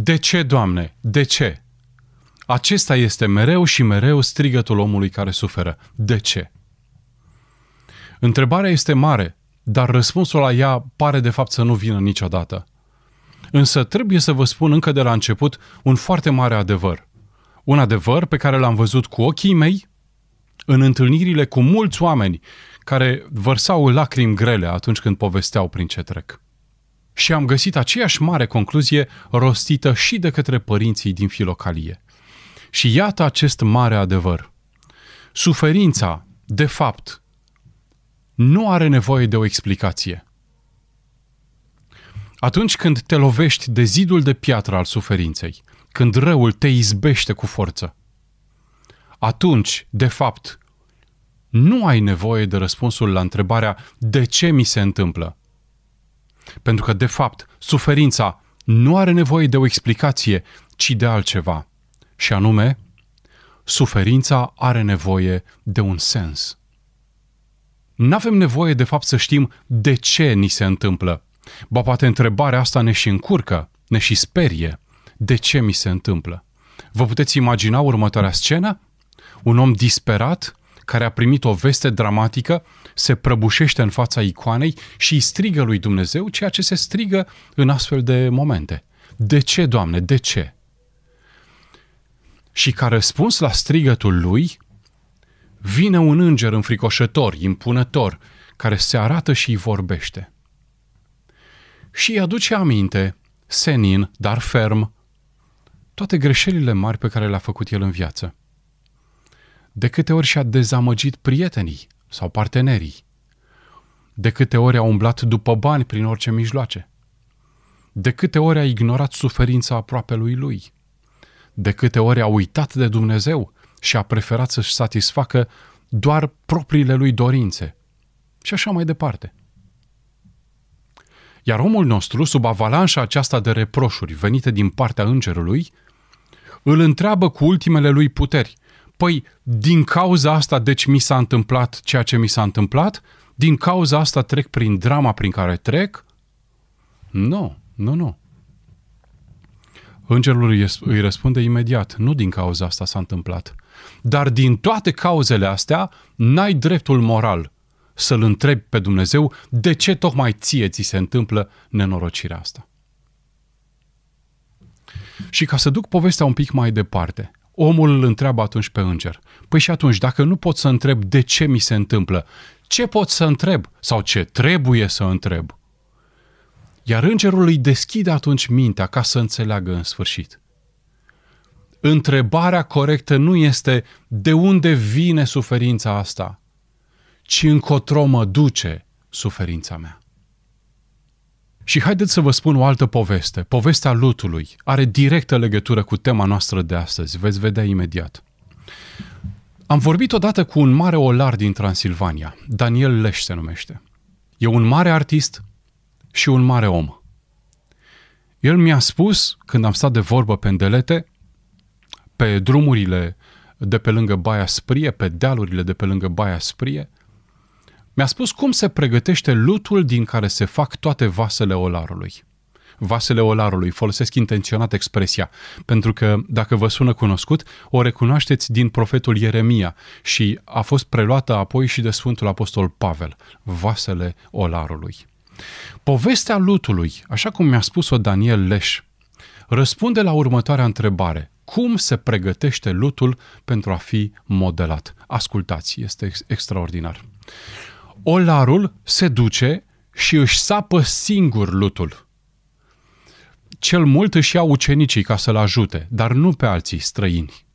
De ce, Doamne? De ce? Acesta este mereu și mereu strigătul omului care suferă. De ce? Întrebarea este mare, dar răspunsul la ea pare de fapt să nu vină niciodată. Însă trebuie să vă spun încă de la început un foarte mare adevăr. Un adevăr pe care l-am văzut cu ochii mei în întâlnirile cu mulți oameni care vărsau lacrimi grele atunci când povesteau prin ce trec. Și am găsit aceeași mare concluzie rostită și de către părinții din filocalie. Și iată acest mare adevăr. Suferința, de fapt, nu are nevoie de o explicație. Atunci când te lovești de zidul de piatră al suferinței, când răul te izbește cu forță, atunci, de fapt, nu ai nevoie de răspunsul la întrebarea de ce mi se întâmplă. Pentru că, de fapt, suferința nu are nevoie de o explicație, ci de altceva. Și anume, suferința are nevoie de un sens. Nu avem nevoie, de fapt, să știm de ce ni se întâmplă. Ba poate întrebarea asta ne și încurcă, ne și sperie. De ce mi se întâmplă? Vă puteți imagina următoarea scenă? Un om disperat, care a primit o veste dramatică, se prăbușește în fața icoanei și îi strigă lui Dumnezeu ceea ce se strigă în astfel de momente. De ce, Doamne, de ce? Și ca răspuns la strigătul lui, vine un înger înfricoșător, impunător, care se arată și îi vorbește. Și îi aduce aminte, senin, dar ferm, toate greșelile mari pe care le-a făcut el în viață. De câte ori și-a dezamăgit prietenii sau partenerii. De câte ori a umblat după bani prin orice mijloace. De câte ori a ignorat suferința aproape lui lui. De câte ori a uitat de Dumnezeu și a preferat să-și satisfacă doar propriile lui dorințe. Și așa mai departe. Iar omul nostru, sub avalanșa aceasta de reproșuri venite din partea îngerului, îl întreabă cu ultimele lui puteri. Păi, din cauza asta, deci mi s-a întâmplat ceea ce mi s-a întâmplat? Din cauza asta trec prin drama prin care trec? Nu, nu, nu. Îngerul îi răspunde imediat, nu din cauza asta s-a întâmplat. Dar din toate cauzele astea, n-ai dreptul moral să-L întrebi pe Dumnezeu de ce tocmai ție ți se întâmplă nenorocirea asta. Și ca să duc povestea un pic mai departe, omul îl întreabă atunci pe înger. Păi și atunci, dacă nu pot să întreb de ce mi se întâmplă, ce pot să întreb? Sau ce trebuie să întreb? Iar îngerul îi deschide atunci mintea ca să înțeleagă în sfârșit. Întrebarea corectă nu este de unde vine suferința asta, ci încotro mă duce suferința mea. Și haideți să vă spun o altă poveste. Povestea lutului are directă legătură cu tema noastră de astăzi. Veți vedea imediat. Am vorbit odată cu un mare olar din Transilvania. Daniel Leș se numește. E un mare artist și un mare om. El mi-a spus, când am stat de vorbă pe îndelete, pe drumurile de pe lângă Baia Sprie, pe dealurile de pe lângă Baia Sprie, mi-a spus cum se pregătește lutul din care se fac toate vasele olarului. Vasele olarului, folosesc intenționat expresia, pentru că, dacă vă sună cunoscut, o recunoașteți din profetul Ieremia și a fost preluată apoi și de Sfântul Apostol Pavel, vasele olarului. Povestea lutului, așa cum mi-a spus-o Daniel Leș, răspunde la următoarea întrebare. Cum se pregătește lutul pentru a fi modelat? Ascultați, este extraordinar. Olarul se duce și își sapă singur lutul. Cel mult își ia ucenicii ca să-l ajute, dar nu pe alții străini.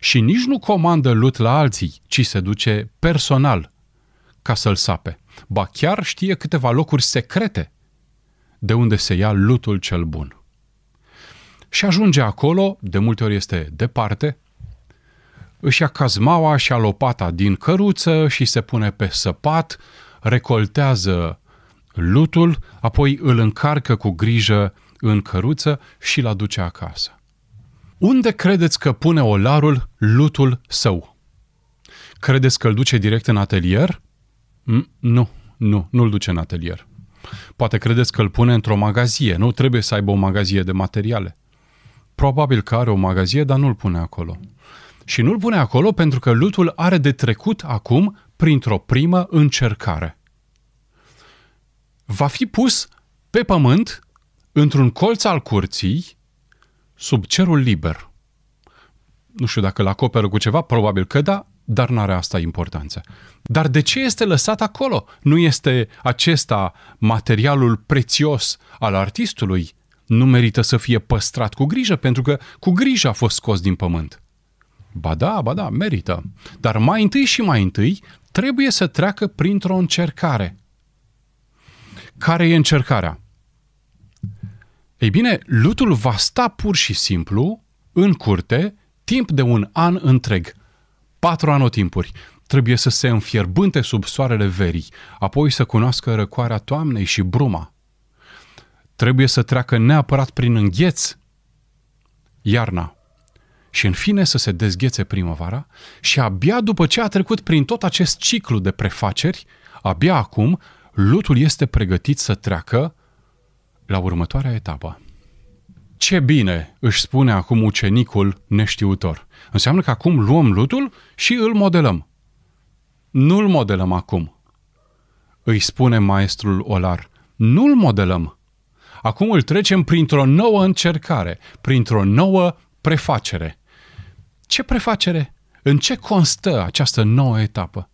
Și nici nu comandă lut la alții, ci se duce personal ca să-l sape. Ba chiar știe câteva locuri secrete de unde se ia lutul cel bun. Și ajunge acolo, de multe ori este departe, își ia cazmaua și lopata din căruță și se pune pe săpat, recoltează lutul, apoi îl încarcă cu grijă în căruță și îl aduce acasă. Unde credeți că pune olarul lutul său? Credeți că îl duce direct în atelier? Mm, nu, nu, nu-l duce în atelier. Poate credeți că îl pune într-o magazie. Nu trebuie să aibă o magazie de materiale. Probabil că are o magazie, dar nu-l pune acolo. Și nu-l pune acolo pentru că lutul are de trecut acum printr-o primă încercare. Va fi pus pe pământ, într-un colț al curții, sub cerul liber. Nu știu dacă îl acoperă cu ceva, probabil că da, dar nu are asta importanță. Dar de ce este lăsat acolo? Nu este acesta materialul prețios al artistului? Nu merită să fie păstrat cu grijă, pentru că cu grijă a fost scos din pământ. Ba da, ba da, merită. Dar mai întâi și mai întâi trebuie să treacă printr-o încercare. Care e încercarea? Ei bine, lutul va sta pur și simplu în curte timp de un an întreg. Patru anotimpuri. Trebuie să se înfierbânte sub soarele verii, apoi să cunoască răcoarea toamnei și bruma. Trebuie să treacă neapărat prin îngheț iarna și în fine să se dezghețe primăvara și abia după ce a trecut prin tot acest ciclu de prefaceri, abia acum lutul este pregătit să treacă la următoarea etapă. Ce bine, își spune acum ucenicul neștiutor. Înseamnă că acum luăm lutul și îl modelăm. Nu-l modelăm acum. Îi spune maestrul Olar. Nu-l modelăm. Acum îl trecem printr-o nouă încercare, printr-o nouă prefacere. Ce prefacere? În ce constă această nouă etapă?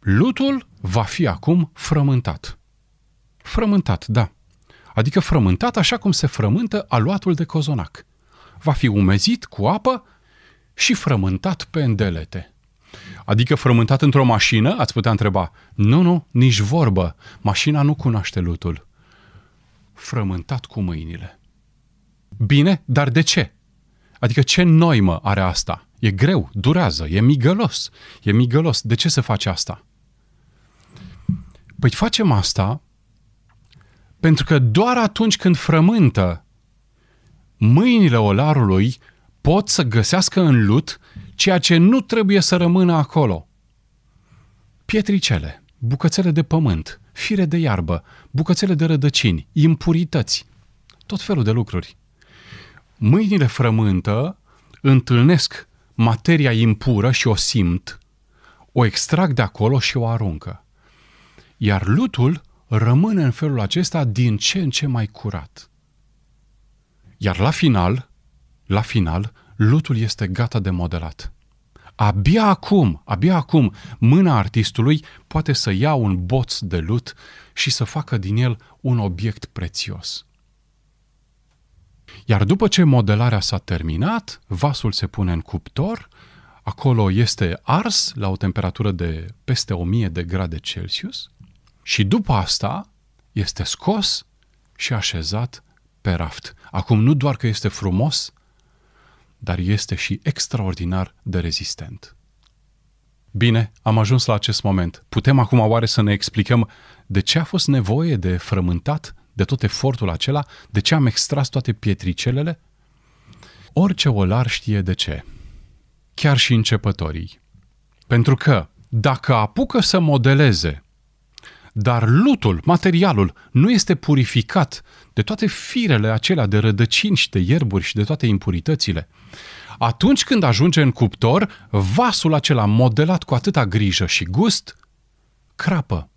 Lutul va fi acum frământat. Frământat, da. Adică frământat așa cum se frământă aluatul de cozonac. Va fi umezit cu apă și frământat pe îndelete. Adică frământat într-o mașină, ați putea întreba. Nu, nu, nici vorbă. Mașina nu cunoaște lutul. Frământat cu mâinile. Bine, dar de ce? Adică ce noimă are asta? E greu, durează, e migălos. E migălos. De ce se face asta? Păi facem asta pentru că doar atunci când frământă mâinile olarului pot să găsească în lut ceea ce nu trebuie să rămână acolo. Pietricele, bucățele de pământ, fire de iarbă, bucățele de rădăcini, impurități, tot felul de lucruri. Mâinile frământă întâlnesc materia impură și o simt, o extrag de acolo și o aruncă. Iar lutul rămâne în felul acesta din ce în ce mai curat. Iar la final, la final, lutul este gata de modelat. Abia acum, abia acum, mâna artistului poate să ia un boț de lut și să facă din el un obiect prețios. Iar după ce modelarea s-a terminat, vasul se pune în cuptor, acolo este ars la o temperatură de peste 1000 de grade Celsius și după asta este scos și așezat pe raft. Acum nu doar că este frumos, dar este și extraordinar de rezistent. Bine, am ajuns la acest moment. Putem acum oare să ne explicăm de ce a fost nevoie de frământat, de tot efortul acela, de ce am extras toate pietricelele? Orice olar știe de ce. Chiar și începătorii. Pentru că dacă apucă să modeleze dar lutul, materialul, nu este purificat de toate firele acelea de rădăcini și de ierburi și de toate impuritățile. Atunci când ajunge în cuptor, vasul acela modelat cu atâta grijă și gust, crapă.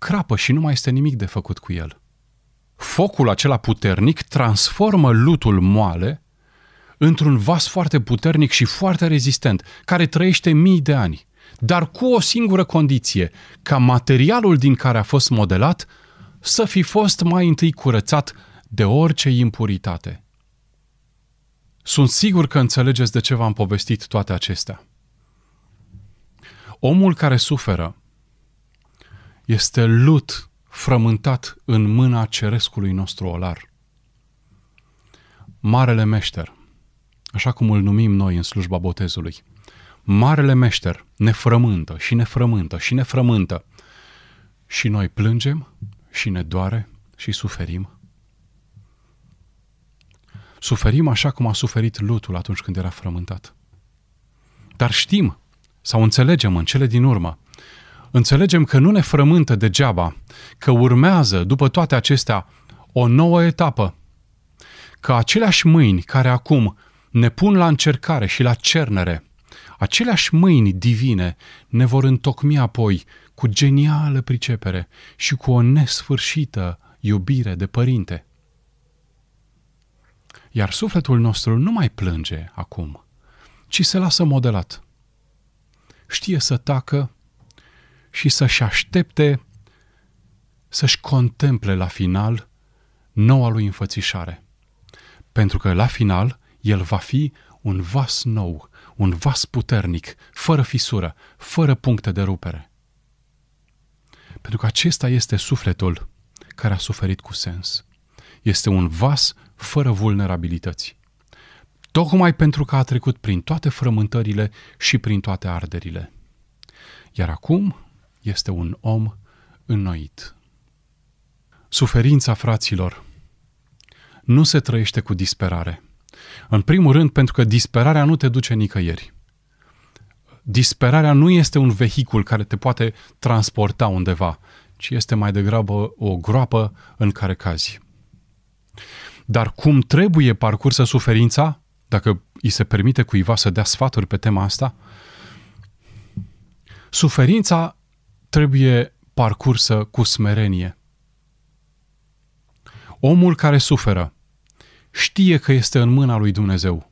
Crapă și nu mai este nimic de făcut cu el. Focul acela puternic transformă lutul moale într-un vas foarte puternic și foarte rezistent, care trăiește mii de ani dar cu o singură condiție, ca materialul din care a fost modelat să fi fost mai întâi curățat de orice impuritate. Sunt sigur că înțelegeți de ce v-am povestit toate acestea. Omul care suferă este lut frământat în mâna cerescului nostru olar. Marele meșter, așa cum îl numim noi în slujba botezului – Marele meșter ne frământă și ne frământă și ne frământă. Și noi plângem și ne doare și suferim. Suferim așa cum a suferit lutul atunci când era frământat. Dar știm sau înțelegem în cele din urmă, înțelegem că nu ne frământă degeaba, că urmează, după toate acestea, o nouă etapă. că aceleași mâini care acum ne pun la încercare și la cernere, aceleași mâini divine ne vor întocmi apoi cu genială pricepere și cu o nesfârșită iubire de părinte. Iar sufletul nostru nu mai plânge acum, ci se lasă modelat. Știe să tacă și să-și aștepte să-și contemple la final noua lui înfățișare. Pentru că la final el va fi un vas nou, un vas puternic, fără fisură, fără puncte de rupere. Pentru că acesta este sufletul care a suferit cu sens. Este un vas fără vulnerabilități. Tocmai pentru că a trecut prin toate frământările și prin toate arderile. Iar acum este un om înnoit. Suferința fraților nu se trăiește cu disperare. În primul rând pentru că disperarea nu te duce nicăieri. Disperarea nu este un vehicul care te poate transporta undeva, ci este mai degrabă o groapă în care cazi. Dar cum trebuie parcursă suferința, dacă îi se permite cuiva să dea sfaturi pe tema asta, suferința trebuie parcursă cu smerenie. Omul care suferă știe că este în mâna lui Dumnezeu.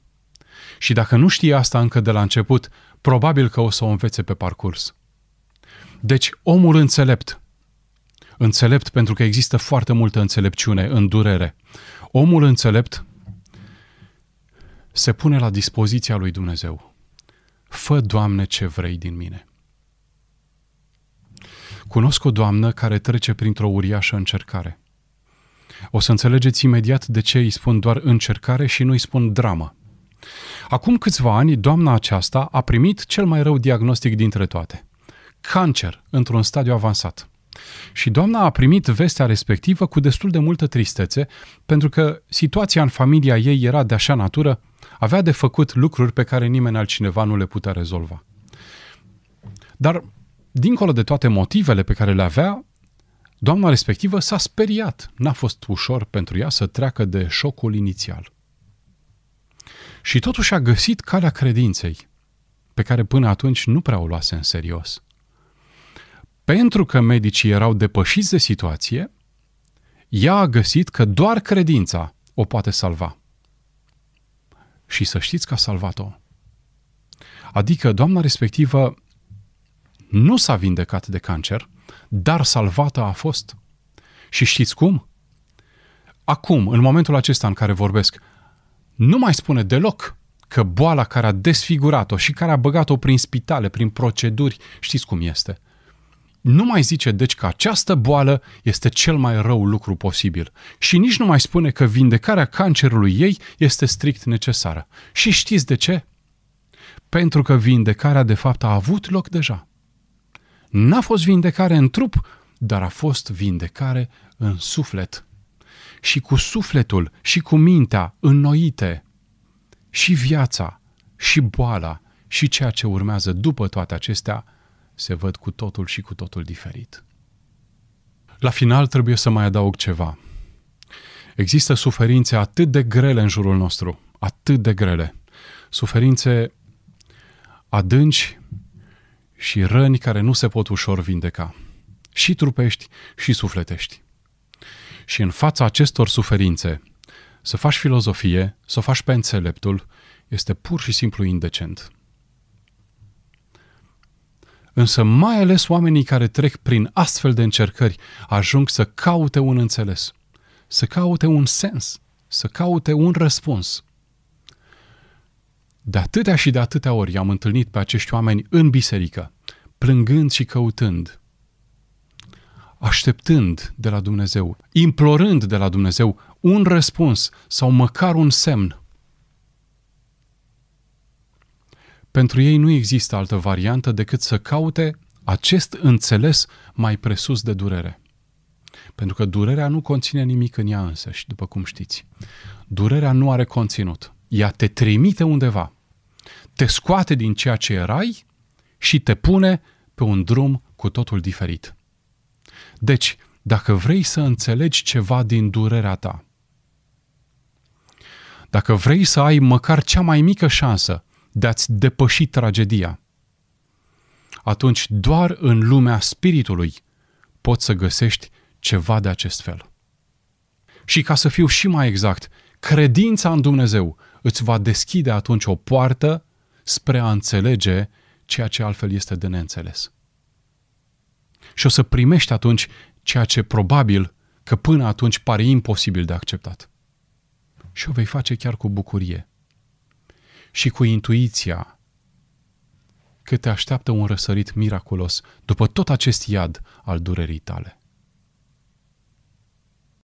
Și dacă nu știe asta încă de la început, probabil că o să o învețe pe parcurs. Deci, omul înțelept, înțelept pentru că există foarte multă înțelepciune în durere, omul înțelept se pune la dispoziția lui Dumnezeu. Fă, Doamne, ce vrei din mine. Cunosc o doamnă care trece printr-o uriașă încercare. O să înțelegeți imediat de ce îi spun doar încercare și nu îi spun dramă. Acum câțiva ani, doamna aceasta a primit cel mai rău diagnostic dintre toate. Cancer, într-un stadiu avansat. Și doamna a primit vestea respectivă cu destul de multă tristețe, pentru că situația în familia ei era de așa natură, avea de făcut lucruri pe care nimeni altcineva nu le putea rezolva. Dar, dincolo de toate motivele pe care le avea, Doamna respectivă s-a speriat. N-a fost ușor pentru ea să treacă de șocul inițial. Și totuși a găsit calea credinței, pe care până atunci nu prea o luase în serios. Pentru că medicii erau depășiți de situație, ea a găsit că doar credința o poate salva. Și să știți că a salvat-o. Adică doamna respectivă nu s-a vindecat de cancer, dar salvată a fost. Și știți cum? Acum, în momentul acesta în care vorbesc, nu mai spune deloc că boala care a desfigurat-o și care a băgat-o prin spitale, prin proceduri, știți cum este. Nu mai zice, deci, că această boală este cel mai rău lucru posibil. Și nici nu mai spune că vindecarea cancerului ei este strict necesară. Și știți de ce? Pentru că vindecarea, de fapt, a avut loc deja. N-a fost vindecare în trup, dar a fost vindecare în suflet. Și cu sufletul și cu mintea înnoite, și viața, și boala, și ceea ce urmează după toate acestea, se văd cu totul și cu totul diferit. La final trebuie să mai adaug ceva. Există suferințe atât de grele în jurul nostru, atât de grele. Suferințe adânci și răni care nu se pot ușor vindeca, și trupești și sufletești. Și în fața acestor suferințe, să faci filozofie, să o faci pe înțeleptul, este pur și simplu indecent. Însă mai ales oamenii care trec prin astfel de încercări ajung să caute un înțeles, să caute un sens, să caute un răspuns. De atâtea și de atâtea ori am întâlnit pe acești oameni în biserică, plângând și căutând, așteptând de la Dumnezeu, implorând de la Dumnezeu un răspuns sau măcar un semn. Pentru ei nu există altă variantă decât să caute acest înțeles mai presus de durere. Pentru că durerea nu conține nimic în ea însăși, după cum știți. Durerea nu are conținut. Ea te trimite undeva te scoate din ceea ce erai și te pune pe un drum cu totul diferit. Deci, dacă vrei să înțelegi ceva din durerea ta, dacă vrei să ai măcar cea mai mică șansă de a-ți depăși tragedia, atunci doar în lumea spiritului poți să găsești ceva de acest fel. Și ca să fiu și mai exact, credința în Dumnezeu îți va deschide atunci o poartă spre a înțelege ceea ce altfel este de neînțeles. Și o să primești atunci ceea ce probabil că până atunci pare imposibil de acceptat. Și o vei face chiar cu bucurie și cu intuiția că te așteaptă un răsărit miraculos după tot acest iad al durerii tale.